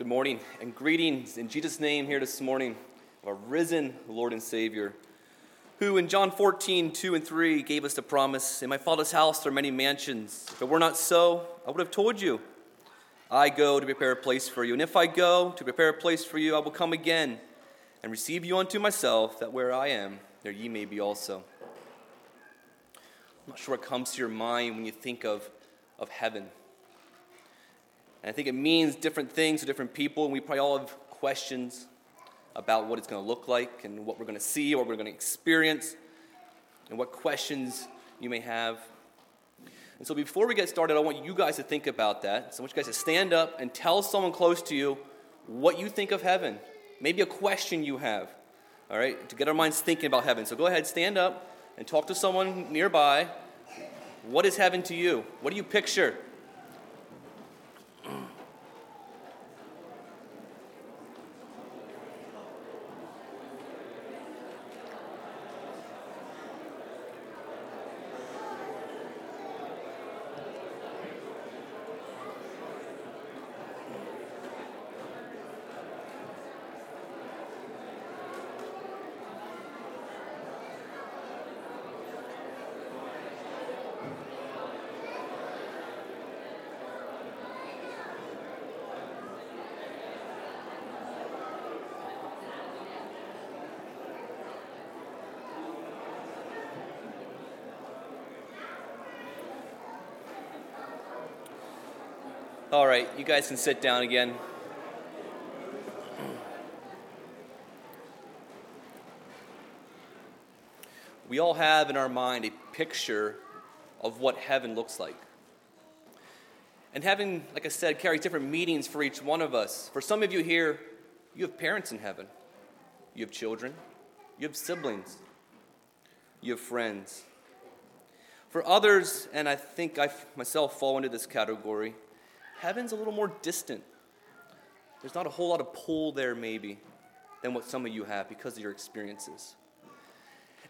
Good morning and greetings in Jesus' name here this morning of our risen Lord and Savior, who in John 14, 2 and 3 gave us the promise In my Father's house there are many mansions. If it were not so, I would have told you. I go to prepare a place for you. And if I go to prepare a place for you, I will come again and receive you unto myself, that where I am, there ye may be also. I'm not sure what comes to your mind when you think of, of heaven. And I think it means different things to different people, and we probably all have questions about what it's going to look like and what we're going to see, or what we're going to experience, and what questions you may have. And so before we get started, I want you guys to think about that. So I want you guys to stand up and tell someone close to you what you think of heaven. Maybe a question you have, all right, to get our minds thinking about heaven. So go ahead, stand up and talk to someone nearby. What is heaven to you? What do you picture? All right, you guys can sit down again. We all have in our mind a picture of what heaven looks like. And heaven, like I said, carries different meanings for each one of us. For some of you here, you have parents in heaven, you have children, you have siblings, you have friends. For others, and I think I myself fall into this category, heaven's a little more distant. There's not a whole lot of pull there, maybe, than what some of you have because of your experiences.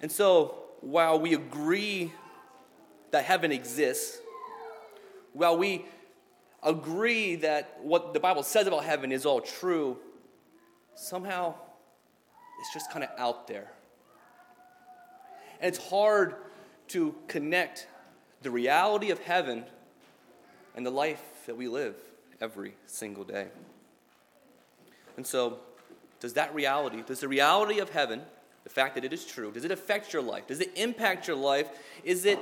And so, while we agree that heaven exists, while we agree that what the Bible says about heaven is all true, somehow it's just kind of out there. And it's hard to connect the reality of heaven and the life that we live every single day. And so, does that reality, does the reality of heaven, the fact that it is true, does it affect your life? Does it impact your life? Is it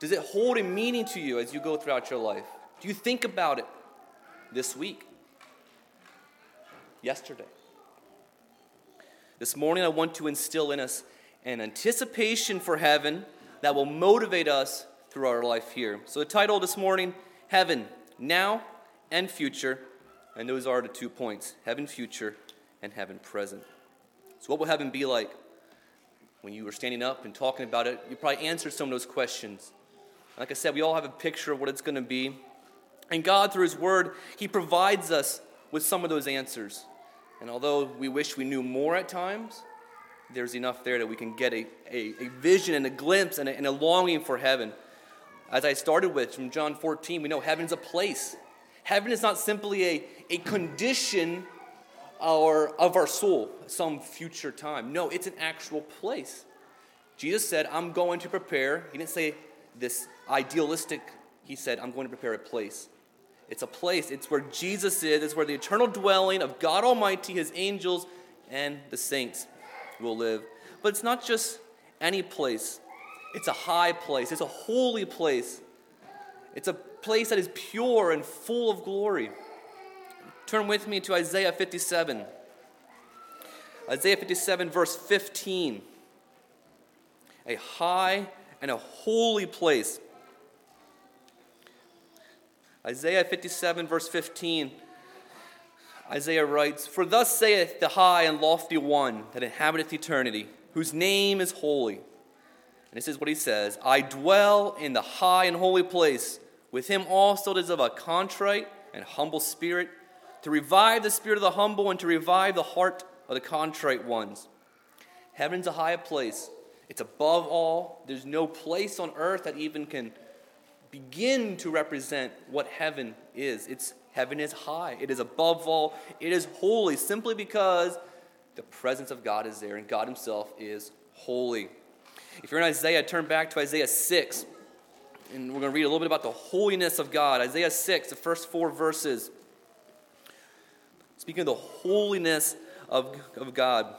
does it hold a meaning to you as you go throughout your life? Do you think about it this week? Yesterday? This morning I want to instill in us an anticipation for heaven that will motivate us through our life here. So the title this morning heaven, now and future. And those are the two points heaven future and heaven present. So, what will heaven be like? When you were standing up and talking about it, you probably answered some of those questions. Like I said, we all have a picture of what it's going to be. And God, through His Word, He provides us with some of those answers. And although we wish we knew more at times, there's enough there that we can get a, a, a vision and a glimpse and a, and a longing for heaven. As I started with from John 14, we know heaven's a place. Heaven is not simply a, a condition or, of our soul, some future time. No, it's an actual place. Jesus said, I'm going to prepare. He didn't say this idealistic, he said, I'm going to prepare a place. It's a place, it's where Jesus is, it's where the eternal dwelling of God Almighty, his angels, and the saints will live. But it's not just any place. It's a high place, it's a holy place. It's a place that is pure and full of glory. Turn with me to Isaiah 57. Isaiah 57, verse 15. A high and a holy place. Isaiah 57, verse 15. Isaiah writes, For thus saith the high and lofty one that inhabiteth eternity, whose name is holy. And this is what he says I dwell in the high and holy place. With him also that is of a contrite and humble spirit, to revive the spirit of the humble and to revive the heart of the contrite ones. Heaven's a high place. It's above all. There's no place on earth that even can begin to represent what heaven is. It's Heaven is high, it is above all, it is holy, simply because the presence of God is there and God Himself is holy. If you're in Isaiah, turn back to Isaiah 6, and we're going to read a little bit about the holiness of God. Isaiah 6, the first four verses. Speaking of the holiness of, of God.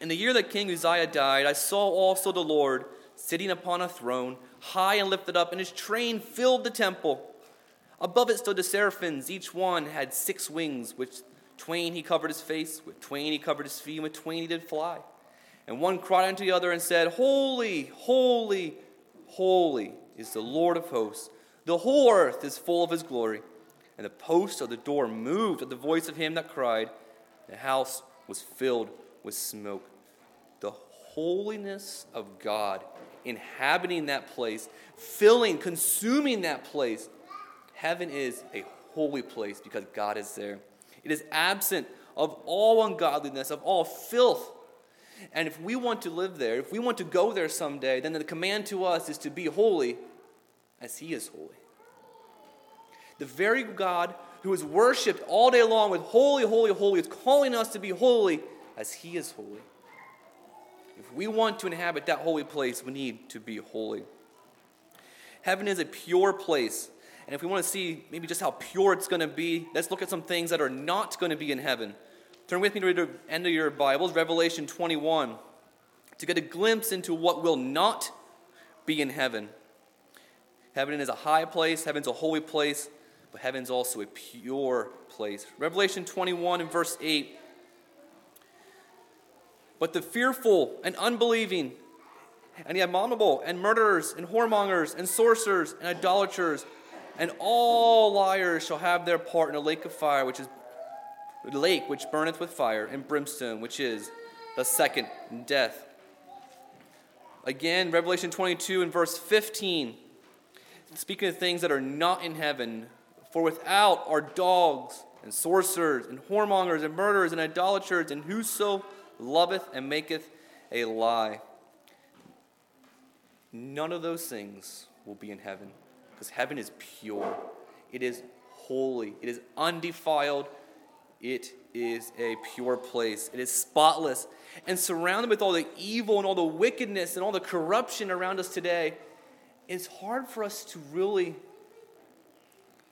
In the year that King Uzziah died, I saw also the Lord sitting upon a throne, high and lifted up, and his train filled the temple. Above it stood the seraphims. Each one had six wings, which twain he covered his face, with twain he covered his feet, and with twain he did fly. And one cried unto the other and said, Holy, holy, holy is the Lord of hosts. The whole earth is full of his glory. And the posts of the door moved at the voice of him that cried. The house was filled with smoke. The holiness of God inhabiting that place, filling, consuming that place. Heaven is a holy place because God is there. It is absent of all ungodliness, of all filth. And if we want to live there, if we want to go there someday, then the command to us is to be holy as He is holy. The very God who is worshiped all day long with holy, holy, holy is calling us to be holy as He is holy. If we want to inhabit that holy place, we need to be holy. Heaven is a pure place. And if we want to see maybe just how pure it's going to be, let's look at some things that are not going to be in heaven. Turn with me to the end of your Bibles, Revelation 21, to get a glimpse into what will not be in heaven. Heaven is a high place, heaven's a holy place, but heaven's also a pure place. Revelation 21 and verse 8 but the fearful and unbelieving, and the abominable, and murderers, and whoremongers, and sorcerers, and idolaters, and all liars shall have their part in the lake of fire, which is lake which burneth with fire, and brimstone, which is the second death. Again, Revelation 22 and verse 15, speaking of things that are not in heaven, for without are dogs, and sorcerers, and whoremongers, and murderers, and idolaters, and whoso loveth and maketh a lie. None of those things will be in heaven because heaven is pure, it is holy, it is undefiled, it is a pure place, it is spotless. And surrounded with all the evil and all the wickedness and all the corruption around us today, it's hard for us to really,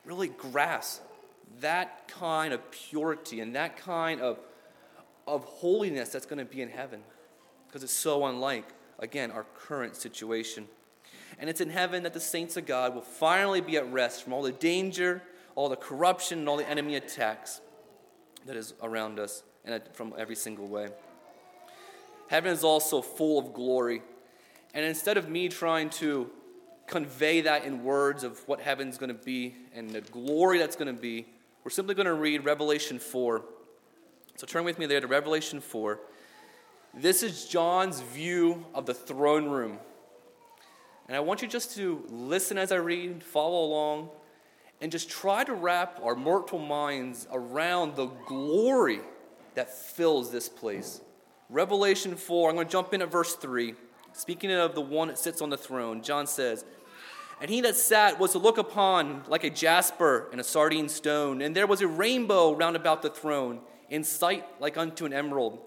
really grasp that kind of purity and that kind of of holiness that's going to be in heaven because it's so unlike, again, our current situation. And it's in heaven that the saints of God will finally be at rest from all the danger, all the corruption, and all the enemy attacks that is around us and from every single way. Heaven is also full of glory. And instead of me trying to convey that in words of what heaven's going to be and the glory that's going to be, we're simply going to read Revelation 4 so turn with me there to Revelation 4. This is John's view of the throne room. And I want you just to listen as I read, follow along, and just try to wrap our mortal minds around the glory that fills this place. Revelation 4, I'm going to jump in at verse 3. Speaking of the one that sits on the throne, John says, And he that sat was to look upon like a jasper and a sardine stone, and there was a rainbow round about the throne in sight like unto an emerald.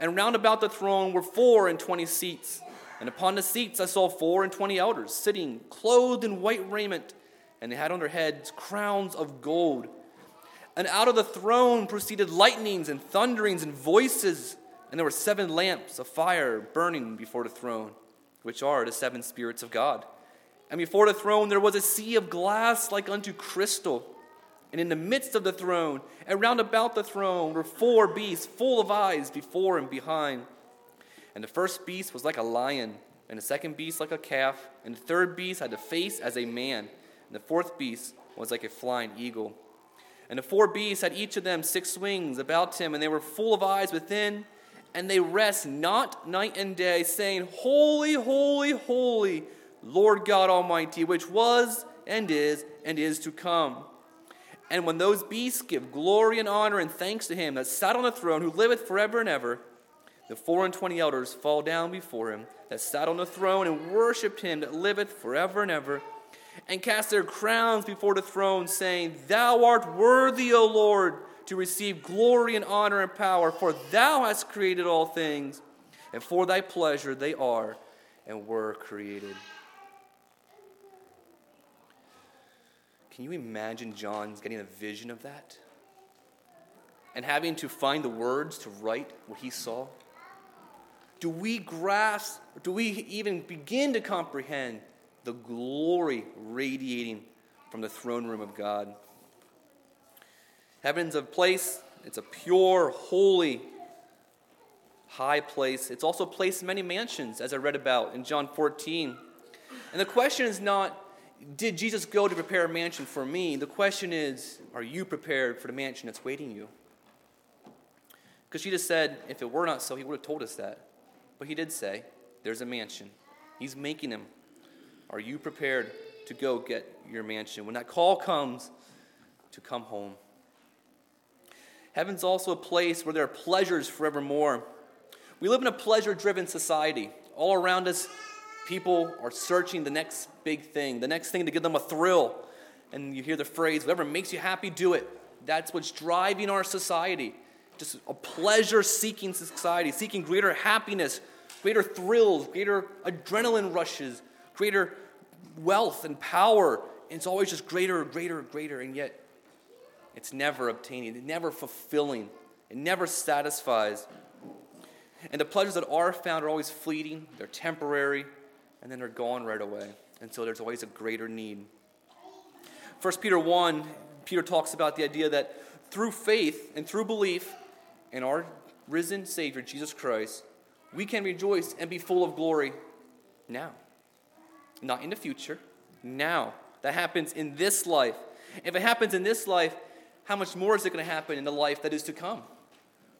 And round about the throne were four and twenty seats. And upon the seats I saw four and twenty elders sitting, clothed in white raiment, and they had on their heads crowns of gold. And out of the throne proceeded lightnings and thunderings and voices, and there were seven lamps of fire burning before the throne, which are the seven spirits of God. And before the throne there was a sea of glass like unto crystal and in the midst of the throne, and round about the throne, were four beasts full of eyes before and behind. And the first beast was like a lion, and the second beast like a calf, and the third beast had the face as a man, and the fourth beast was like a flying eagle. And the four beasts had each of them six wings about him, and they were full of eyes within, and they rest not night and day, saying, Holy, holy, holy, Lord God Almighty, which was and is and is to come. And when those beasts give glory and honor and thanks to him that sat on the throne, who liveth forever and ever, the four and twenty elders fall down before him that sat on the throne and worshipped him that liveth forever and ever, and cast their crowns before the throne, saying, Thou art worthy, O Lord, to receive glory and honor and power, for thou hast created all things, and for thy pleasure they are and were created. Can you imagine John getting a vision of that? And having to find the words to write what he saw? Do we grasp, do we even begin to comprehend the glory radiating from the throne room of God? Heaven's a place, it's a pure, holy, high place. It's also a place many mansions, as I read about in John 14. And the question is not, did Jesus go to prepare a mansion for me? The question is, are you prepared for the mansion that's waiting you? Because Jesus said, if it were not so, he would have told us that. But he did say, There's a mansion. He's making them. Are you prepared to go get your mansion? When that call comes, to come home. Heaven's also a place where there are pleasures forevermore. We live in a pleasure driven society. All around us, people are searching the next big thing, the next thing to give them a thrill. And you hear the phrase, whatever makes you happy, do it. That's what's driving our society just a pleasure seeking society, seeking greater happiness, greater thrills, greater adrenaline rushes, greater wealth and power. And it's always just greater, greater, greater. And yet, it's never obtaining, it's never fulfilling, it never satisfies. And the pleasures that are found are always fleeting, they're temporary, and then they're gone right away. And so there's always a greater need. 1 Peter 1, Peter talks about the idea that through faith and through belief, in our risen Savior, Jesus Christ, we can rejoice and be full of glory now. Not in the future, now. That happens in this life. If it happens in this life, how much more is it going to happen in the life that is to come?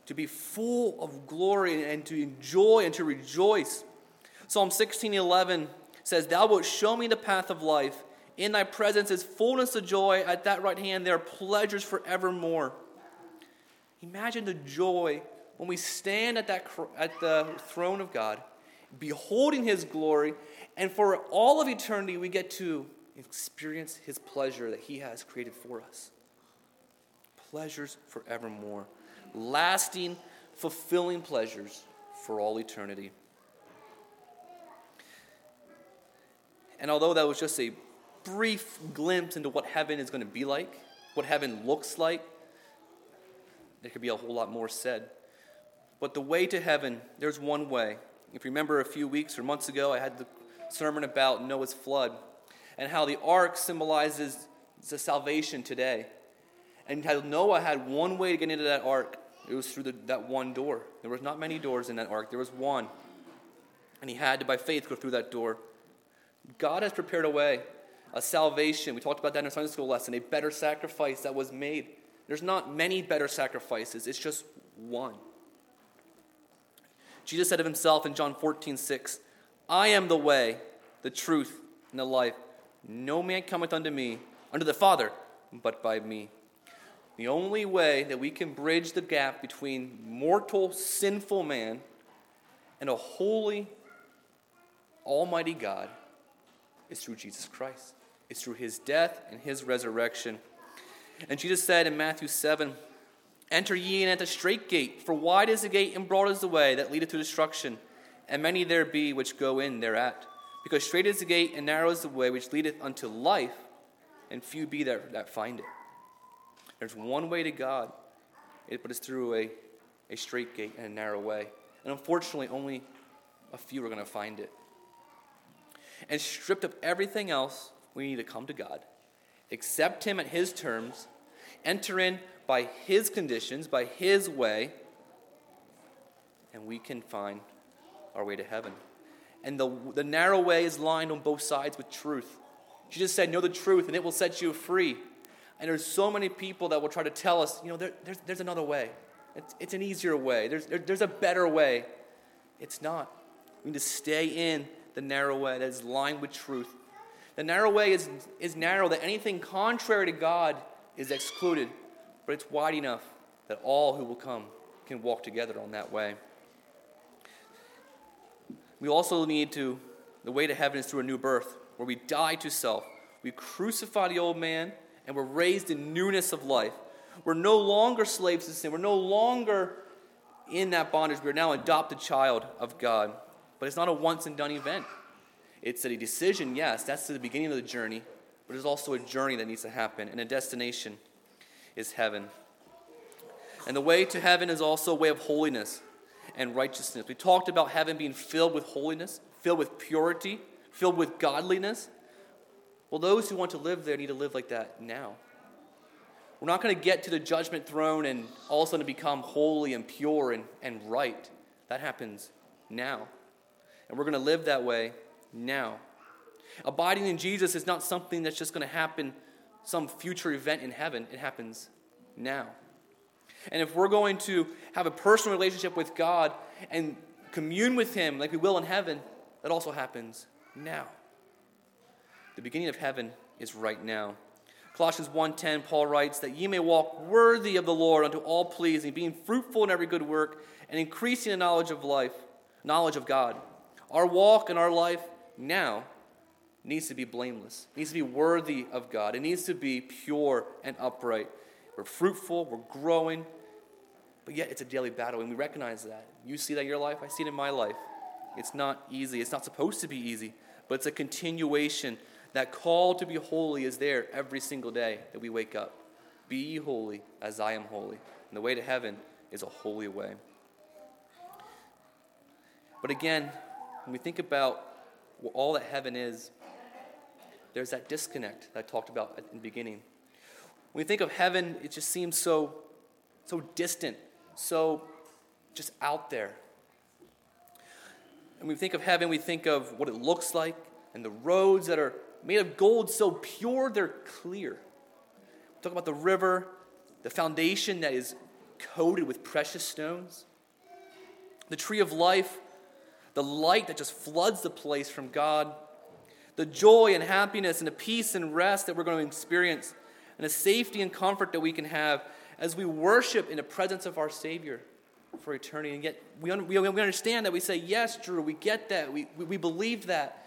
To be full of glory and to enjoy and to rejoice. Psalm 16:11 says, Thou wilt show me the path of life. In thy presence is fullness of joy. At that right hand there are pleasures forevermore. Imagine the joy when we stand at, that, at the throne of God, beholding His glory, and for all of eternity we get to experience His pleasure that He has created for us. Pleasures forevermore, lasting, fulfilling pleasures for all eternity. And although that was just a brief glimpse into what heaven is going to be like, what heaven looks like, there could be a whole lot more said. But the way to heaven, there's one way. If you remember a few weeks or months ago, I had the sermon about Noah's flood and how the ark symbolizes the salvation today. And how Noah had one way to get into that ark. It was through the, that one door. There was not many doors in that ark. There was one. And he had to, by faith, go through that door. God has prepared a way, a salvation. We talked about that in our Sunday school lesson, a better sacrifice that was made there's not many better sacrifices, it's just one. Jesus said of himself in John 14, 6, I am the way, the truth, and the life. No man cometh unto me, unto the Father, but by me. The only way that we can bridge the gap between mortal, sinful man and a holy, almighty God is through Jesus Christ. It's through his death and his resurrection. And Jesus said in Matthew 7 Enter ye in at the strait gate, for wide is the gate and broad is the way that leadeth to destruction, and many there be which go in thereat. Because strait is the gate and narrow is the way which leadeth unto life, and few be there that find it. There's one way to God, but it's through a, a strait gate and a narrow way. And unfortunately, only a few are going to find it. And stripped of everything else, we need to come to God accept Him at His terms, enter in by His conditions, by His way, and we can find our way to heaven. And the, the narrow way is lined on both sides with truth. Jesus said, Know the truth, and it will set you free. And there's so many people that will try to tell us, you know, there, there's, there's another way. It's, it's an easier way. There's, there, there's a better way. It's not. We need to stay in the narrow way that is lined with truth the narrow way is, is narrow that anything contrary to God is excluded, but it's wide enough that all who will come can walk together on that way. We also need to, the way to heaven is through a new birth, where we die to self. We crucify the old man and we're raised in newness of life. We're no longer slaves to sin. We're no longer in that bondage. We're now adopted child of God. But it's not a once and done event. It's a decision, yes, that's the beginning of the journey, but there's also a journey that needs to happen, and a destination is heaven. And the way to heaven is also a way of holiness and righteousness. We talked about heaven being filled with holiness, filled with purity, filled with godliness. Well, those who want to live there need to live like that now. We're not going to get to the judgment throne and all of a sudden become holy and pure and, and right. That happens now. And we're going to live that way now. Abiding in Jesus is not something that's just going to happen some future event in heaven, it happens now. And if we're going to have a personal relationship with God and commune with Him like we will in heaven, that also happens now. The beginning of heaven is right now. Colossians 1:10 Paul writes that ye may walk worthy of the Lord unto all pleasing, being fruitful in every good work and increasing in knowledge of life, knowledge of God. Our walk and our life now needs to be blameless, it needs to be worthy of God. It needs to be pure and upright. We're fruitful, we're growing, but yet it's a daily battle, and we recognize that. You see that in your life, I see it in my life. It's not easy, it's not supposed to be easy, but it's a continuation that call to be holy is there every single day that we wake up. Be holy as I am holy. And the way to heaven is a holy way. But again, when we think about all that heaven is, there's that disconnect that I talked about at the beginning. When we think of heaven, it just seems so, so distant, so just out there. And when we think of heaven, we think of what it looks like and the roads that are made of gold so pure they're clear. We talk about the river, the foundation that is coated with precious stones, the tree of life, the light that just floods the place from God, the joy and happiness and the peace and rest that we're going to experience, and the safety and comfort that we can have as we worship in the presence of our Savior for eternity. And yet, we, un- we, understand that we say, Yes, Drew, we get that, we, we, we believe that.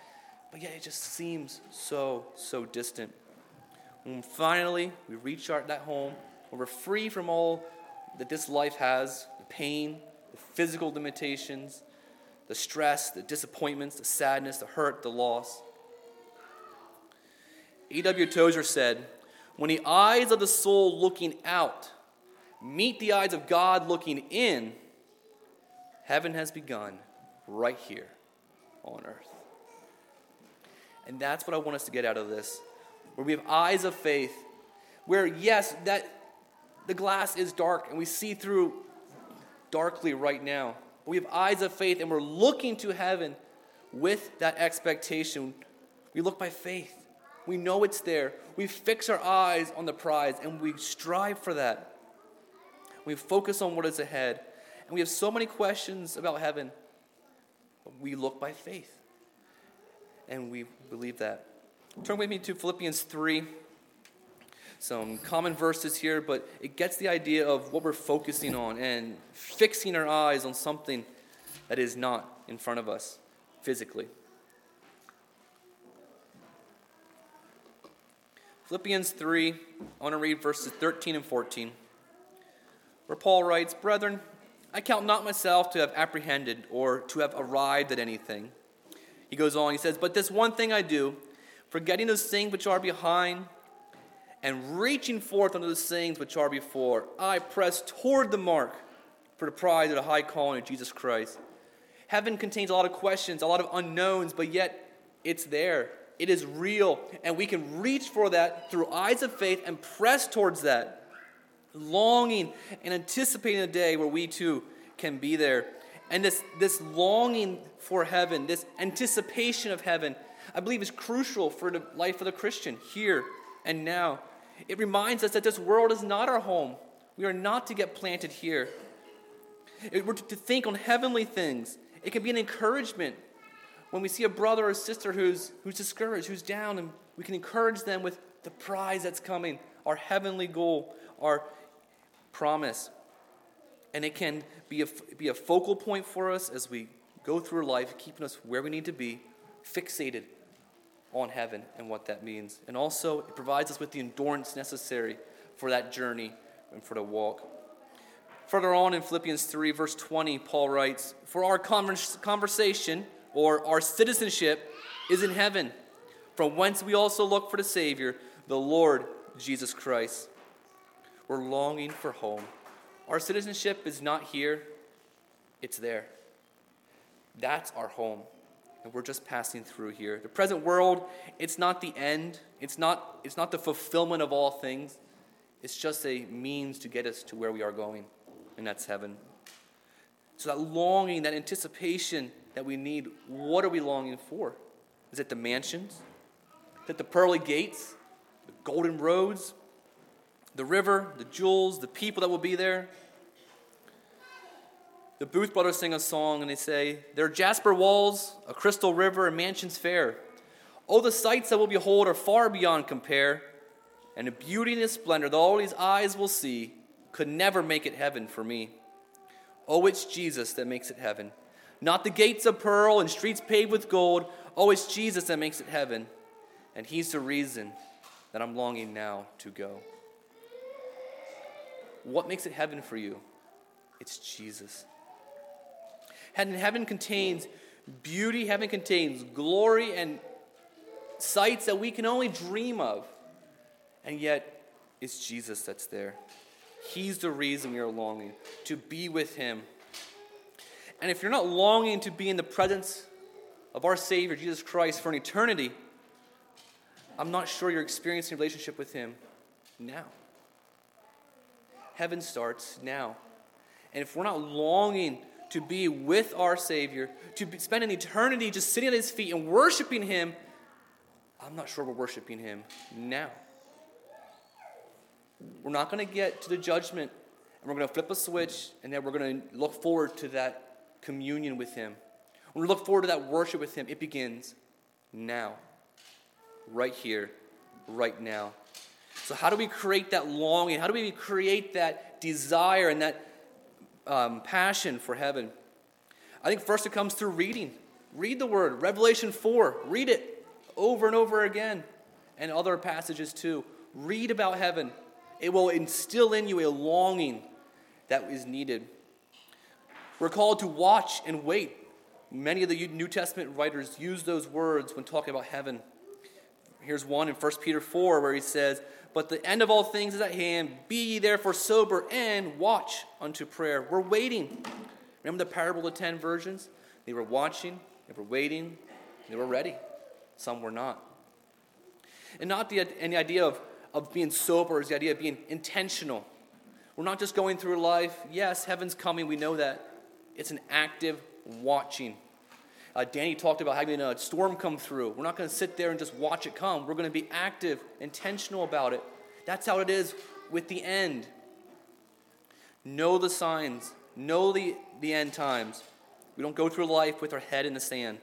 But yet it just seems so, so distant. When finally we reach our, that home, when we're free from all that this life has the pain, the physical limitations, the stress, the disappointments, the sadness, the hurt, the loss. A.W. Tozer said, When the eyes of the soul looking out meet the eyes of God looking in, heaven has begun right here on earth. And that's what I want us to get out of this. Where we have eyes of faith, where, yes, that the glass is dark and we see through darkly right now. But we have eyes of faith and we're looking to heaven with that expectation. We look by faith. We know it's there. We fix our eyes on the prize and we strive for that. We focus on what is ahead. And we have so many questions about heaven. We look by faith and we believe that. Turn with me to Philippians 3. Some common verses here, but it gets the idea of what we're focusing on and fixing our eyes on something that is not in front of us physically. Philippians 3, I want to read verses 13 and 14, where Paul writes Brethren, I count not myself to have apprehended or to have arrived at anything. He goes on, he says, But this one thing I do, forgetting those things which are behind and reaching forth unto those things which are before, I press toward the mark for the prize of the high calling of Jesus Christ. Heaven contains a lot of questions, a lot of unknowns, but yet it's there. It is real, and we can reach for that through eyes of faith and press towards that, longing and anticipating a day where we too can be there. And this, this longing for heaven, this anticipation of heaven, I believe is crucial for the life of the Christian here and now. It reminds us that this world is not our home. We are not to get planted here. If we're to think on heavenly things. It can be an encouragement when we see a brother or sister who's, who's discouraged, who's down, and we can encourage them with the prize that's coming, our heavenly goal, our promise. And it can be a, be a focal point for us as we go through life, keeping us where we need to be, fixated on heaven and what that means. And also, it provides us with the endurance necessary for that journey and for the walk. Further on in Philippians 3, verse 20, Paul writes, For our conversation or our citizenship is in heaven, from whence we also look for the Savior, the Lord Jesus Christ. We're longing for home. Our citizenship is not here, it's there. That's our home. And we're just passing through here. The present world, it's not the end. It's not, it's not the fulfillment of all things. It's just a means to get us to where we are going, and that's heaven. So that longing, that anticipation that we need, what are we longing for? Is it the mansions? Is it the pearly gates? The golden roads? The river? The jewels? The people that will be there? the Booth brothers sing a song and they say, There are jasper walls, a crystal river, and mansions fair. Oh, the sights that we'll behold are far beyond compare. And the beauty and the splendor that all these eyes will see could never make it heaven for me. Oh, it's Jesus that makes it heaven. Not the gates of pearl and streets paved with gold. Oh, it's Jesus that makes it heaven. And He's the reason that I'm longing now to go. What makes it heaven for you? It's Jesus. And heaven contains beauty, heaven contains glory and sights that we can only dream of. And yet, it's Jesus that's there. He's the reason we are longing to be with Him. And if you're not longing to be in the presence of our Savior, Jesus Christ, for an eternity, I'm not sure you're experiencing a relationship with Him now. Heaven starts now. And if we're not longing to be with our Savior, to spend an eternity just sitting at His feet and worshiping Him, I'm not sure we're worshiping Him now. We're not going to get to the judgment and we're going to flip a switch and then we're going to look forward to that communion with Him. When we look forward to that worship with Him, it begins now, right here, right now. So, how do we create that longing? How do we create that desire and that um, passion for heaven? I think first it comes through reading. Read the word, Revelation 4, read it over and over again, and other passages too. Read about heaven. It will instill in you a longing that is needed. We're called to watch and wait. Many of the New Testament writers use those words when talking about heaven. Here's one in 1 Peter 4 where he says, but the end of all things is at hand. Be ye therefore sober and watch unto prayer. We're waiting. Remember the parable of the ten virgins? They were watching, they were waiting, they were ready. Some were not. And not the, and the idea of, of being sober is the idea of being intentional. We're not just going through life. Yes, heaven's coming, we know that. It's an active watching. Uh, Danny talked about having a storm come through. We're not going to sit there and just watch it come. We're going to be active, intentional about it. That's how it is with the end. Know the signs, know the, the end times. We don't go through life with our head in the sand.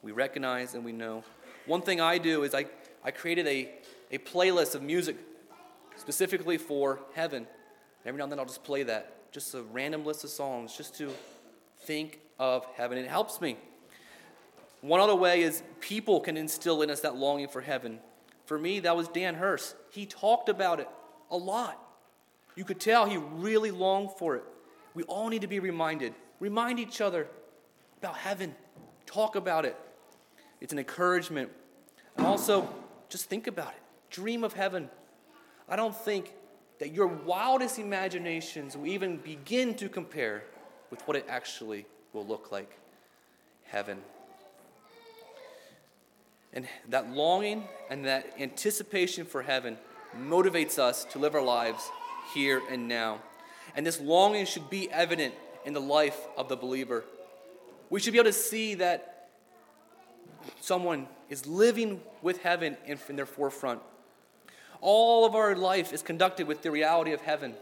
We recognize and we know. One thing I do is I, I created a, a playlist of music specifically for heaven. Every now and then I'll just play that, just a random list of songs, just to think of heaven. It helps me. One other way is people can instill in us that longing for heaven. For me, that was Dan Hurst. He talked about it a lot. You could tell he really longed for it. We all need to be reminded. Remind each other about heaven. Talk about it. It's an encouragement. And also, just think about it. Dream of heaven. I don't think that your wildest imaginations will even begin to compare with what it actually will look like heaven. And that longing and that anticipation for heaven motivates us to live our lives here and now. And this longing should be evident in the life of the believer. We should be able to see that someone is living with heaven in, in their forefront. All of our life is conducted with the reality of heaven.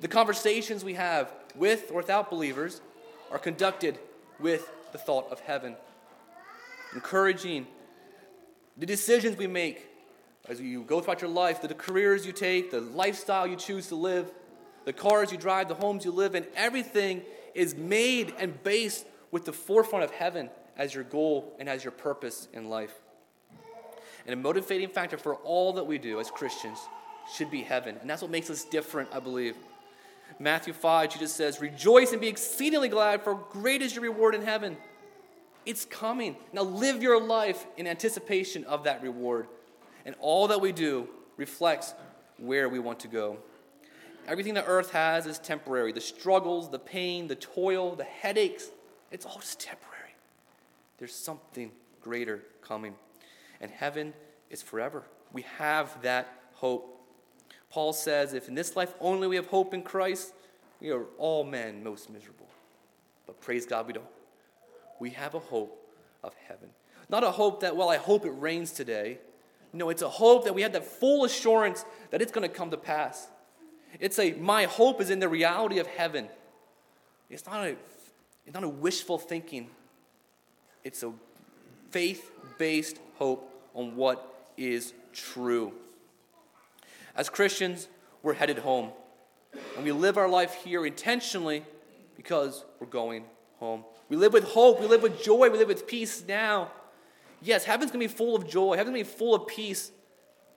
The conversations we have with or without believers are conducted with the thought of heaven. Encouraging the decisions we make as you go throughout your life, the careers you take, the lifestyle you choose to live, the cars you drive, the homes you live in, everything is made and based with the forefront of heaven as your goal and as your purpose in life. And a motivating factor for all that we do as Christians should be heaven. And that's what makes us different, I believe. Matthew 5, Jesus says, Rejoice and be exceedingly glad, for great is your reward in heaven. It's coming. Now live your life in anticipation of that reward. And all that we do reflects where we want to go. Everything that earth has is temporary. The struggles, the pain, the toil, the headaches, it's all just temporary. There's something greater coming. And heaven is forever. We have that hope. Paul says, if in this life only we have hope in Christ, we are all men most miserable. But praise God, we don't. We have a hope of heaven. Not a hope that, well, I hope it rains today. No, it's a hope that we have that full assurance that it's going to come to pass. It's a, my hope is in the reality of heaven. It's not a, it's not a wishful thinking, it's a faith based hope on what is true. As Christians, we're headed home. And we live our life here intentionally because we're going home. We live with hope. We live with joy. We live with peace now. Yes, heaven's going to be full of joy. Heaven's going to be full of peace.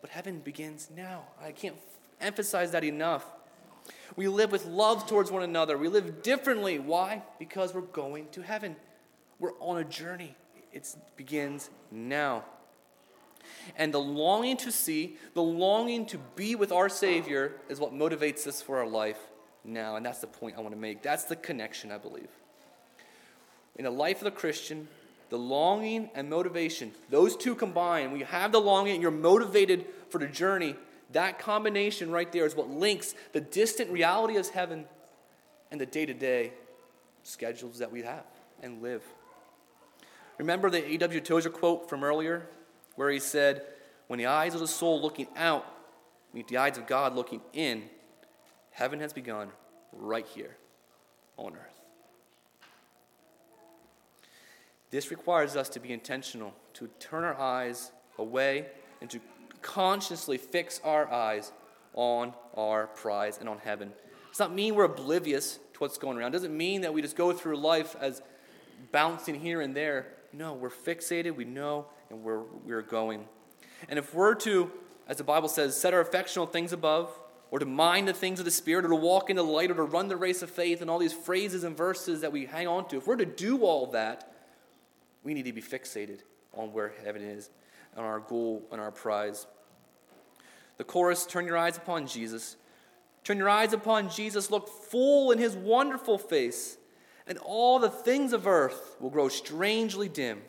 But heaven begins now. I can't emphasize that enough. We live with love towards one another. We live differently. Why? Because we're going to heaven. We're on a journey. It begins now. And the longing to see, the longing to be with our Savior is what motivates us for our life now. And that's the point I want to make. That's the connection, I believe. In the life of the Christian, the longing and motivation, those two combined, when you have the longing and you're motivated for the journey, that combination right there is what links the distant reality of heaven and the day to day schedules that we have and live. Remember the A.W. Tozer quote from earlier? Where he said, When the eyes of the soul looking out meet the eyes of God looking in, heaven has begun right here on earth. This requires us to be intentional, to turn our eyes away and to consciously fix our eyes on our prize and on heaven. It's not mean we're oblivious to what's going around. It doesn't mean that we just go through life as bouncing here and there. No, we're fixated. We know and where we're going. And if we're to, as the Bible says, set our affection on things above, or to mind the things of the Spirit, or to walk in the light, or to run the race of faith, and all these phrases and verses that we hang on to, if we're to do all that, we need to be fixated on where heaven is, on our goal, and our prize. The chorus, Turn Your Eyes Upon Jesus. Turn your eyes upon Jesus, look full in his wonderful face, and all the things of earth will grow strangely dim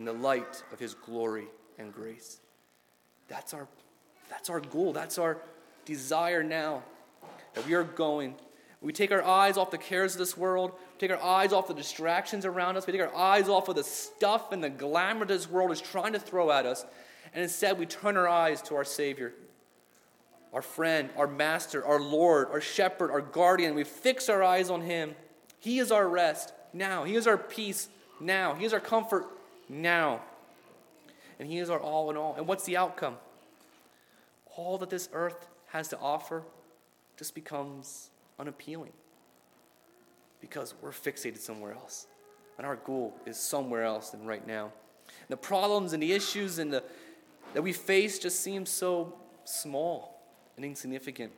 in the light of his glory and grace. That's our, that's our goal. That's our desire now. That we are going. We take our eyes off the cares of this world, take our eyes off the distractions around us, we take our eyes off of the stuff and the glamour that this world is trying to throw at us, and instead we turn our eyes to our Savior, our friend, our master, our Lord, our shepherd, our guardian. We fix our eyes on Him. He is our rest now, He is our peace now, He is our comfort now. And He is our all in all. And what's the outcome? All that this earth has to offer just becomes unappealing because we're fixated somewhere else. And our goal is somewhere else than right now. And the problems and the issues and the, that we face just seem so small and insignificant.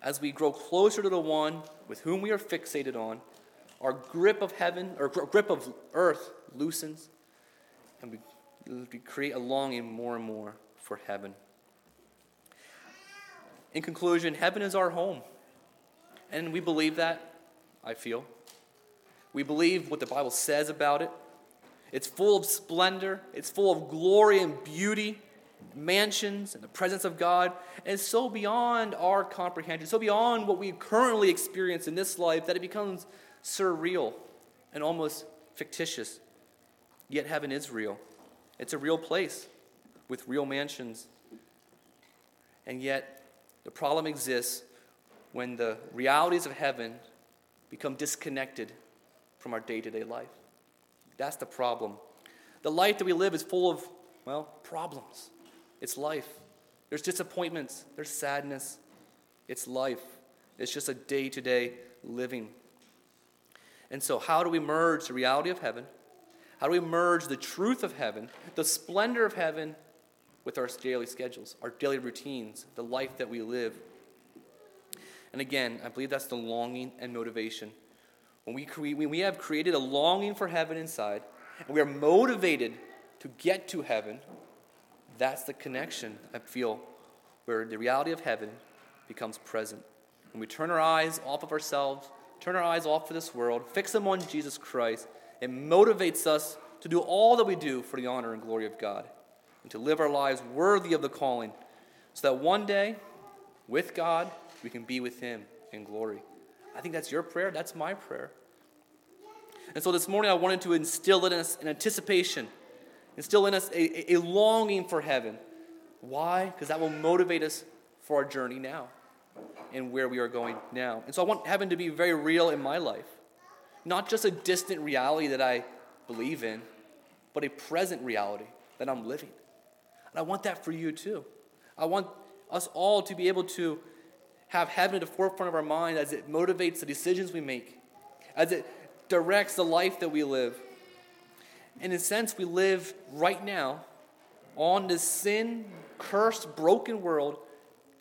As we grow closer to the one with whom we are fixated on, our grip of heaven, or grip of earth, loosens, and we, create a longing more and more for heaven. In conclusion, heaven is our home. And we believe that, I feel. We believe what the Bible says about it. It's full of splendor, it's full of glory and beauty, mansions and the presence of God. And so beyond our comprehension, so beyond what we currently experience in this life that it becomes surreal and almost fictitious. Yet heaven is real. It's a real place with real mansions. And yet, the problem exists when the realities of heaven become disconnected from our day to day life. That's the problem. The life that we live is full of, well, problems. It's life. There's disappointments, there's sadness. It's life. It's just a day to day living. And so, how do we merge the reality of heaven How do we merge the truth of heaven, the splendor of heaven, with our daily schedules, our daily routines, the life that we live? And again, I believe that's the longing and motivation. When we, cre- when we have created a longing for heaven inside, and we are motivated to get to heaven, that's the connection, I feel, where the reality of heaven becomes present. When we turn our eyes off of ourselves, turn our eyes off of this world, fix them on Jesus Christ, it motivates us to do all that we do for the honor and glory of God and to live our lives worthy of the calling so that one day, with God, we can be with Him in glory. I think that's your prayer. That's my prayer. And so this morning, I wanted to instill in us an anticipation, instill in us a, a longing for heaven. Why? Because that will motivate us for our journey now and where we are going now. And so I want heaven to be very real in my life. Not just a distant reality that I believe in, but a present reality that I'm living. And I want that for you too. I want us all to be able to have heaven at the forefront of our mind as it motivates the decisions we make, as it directs the life that we live. And in a sense, we live right now on this sin, cursed, broken world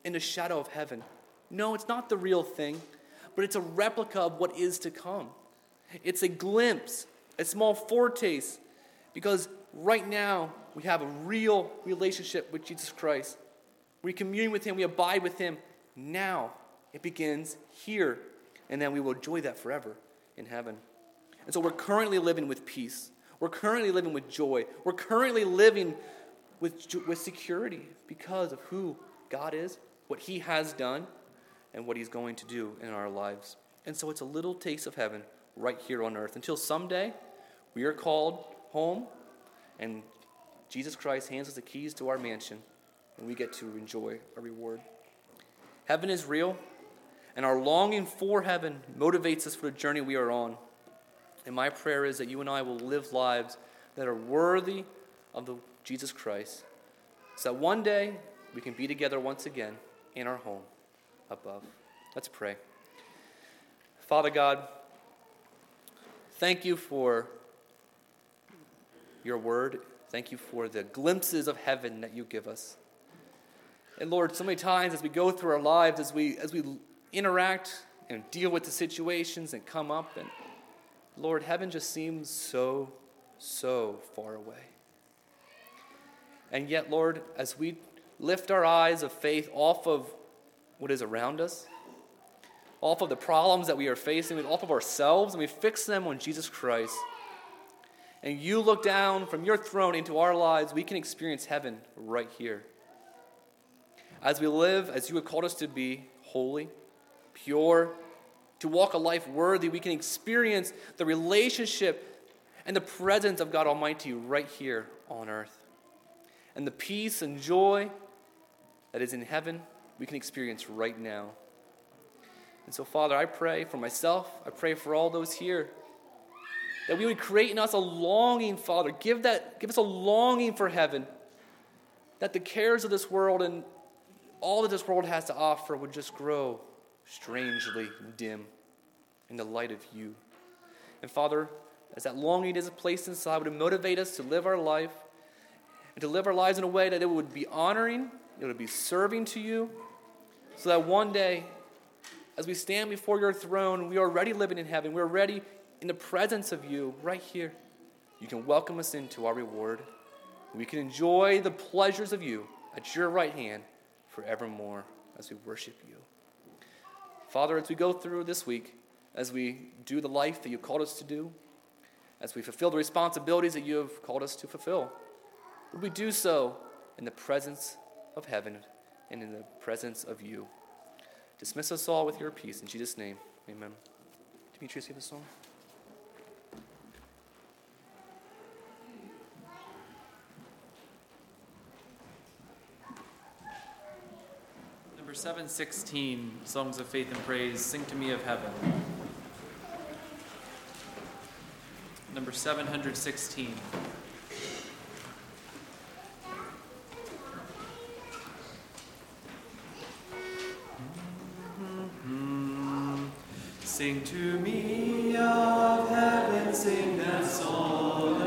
in the shadow of heaven. No, it's not the real thing, but it's a replica of what is to come. It's a glimpse, a small foretaste, because right now we have a real relationship with Jesus Christ. We commune with Him, we abide with Him. Now it begins here, and then we will enjoy that forever in heaven. And so we're currently living with peace. We're currently living with joy. We're currently living with, with security because of who God is, what He has done, and what He's going to do in our lives. And so it's a little taste of heaven right here on earth until someday we are called home and Jesus Christ hands us the keys to our mansion and we get to enjoy a reward. Heaven is real, and our longing for heaven motivates us for the journey we are on. And my prayer is that you and I will live lives that are worthy of the Jesus Christ, so that one day we can be together once again in our home above. Let's pray. Father God, Thank you for your word. Thank you for the glimpses of heaven that you give us. And Lord, so many times as we go through our lives, as we, as we interact and deal with the situations and come up, and Lord, heaven just seems so, so far away. And yet, Lord, as we lift our eyes of faith off of what is around us, off of the problems that we are facing, off of ourselves, and we fix them on Jesus Christ. And you look down from your throne into our lives, we can experience heaven right here. As we live as you have called us to be, holy, pure, to walk a life worthy, we can experience the relationship and the presence of God Almighty right here on earth. And the peace and joy that is in heaven, we can experience right now. And so, Father, I pray for myself, I pray for all those here, that we would create in us a longing, Father. Give, that, give us a longing for heaven, that the cares of this world and all that this world has to offer would just grow strangely dim in the light of you. And Father, as that longing is placed inside, would it motivate us to live our life and to live our lives in a way that it would be honoring, it would be serving to you, so that one day as we stand before your throne, we are already living in heaven. We're already in the presence of you right here. You can welcome us into our reward. We can enjoy the pleasures of you at your right hand forevermore as we worship you. Father, as we go through this week, as we do the life that you called us to do, as we fulfill the responsibilities that you have called us to fulfill, would we do so in the presence of heaven and in the presence of you? Dismiss us all with your peace. In Jesus' name, amen. Demetrius, you have a song? Number 716, Songs of Faith and Praise, Sing to Me of Heaven. Number 716. Sing to me of heaven, sing that song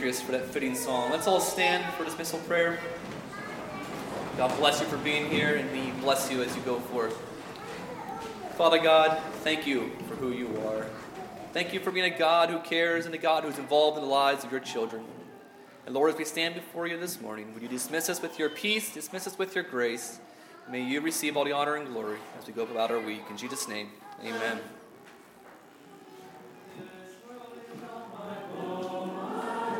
Demetrius, for that fitting song. Let's all stand for dismissal prayer. God bless you for being here, and He bless you as you go forth. Father God, thank you for who you are. Thank you for being a God who cares and a God who's involved in the lives of your children. And Lord, as we stand before you this morning, would you dismiss us with your peace, dismiss us with your grace? May you receive all the honor and glory as we go about our week. In Jesus' name, amen.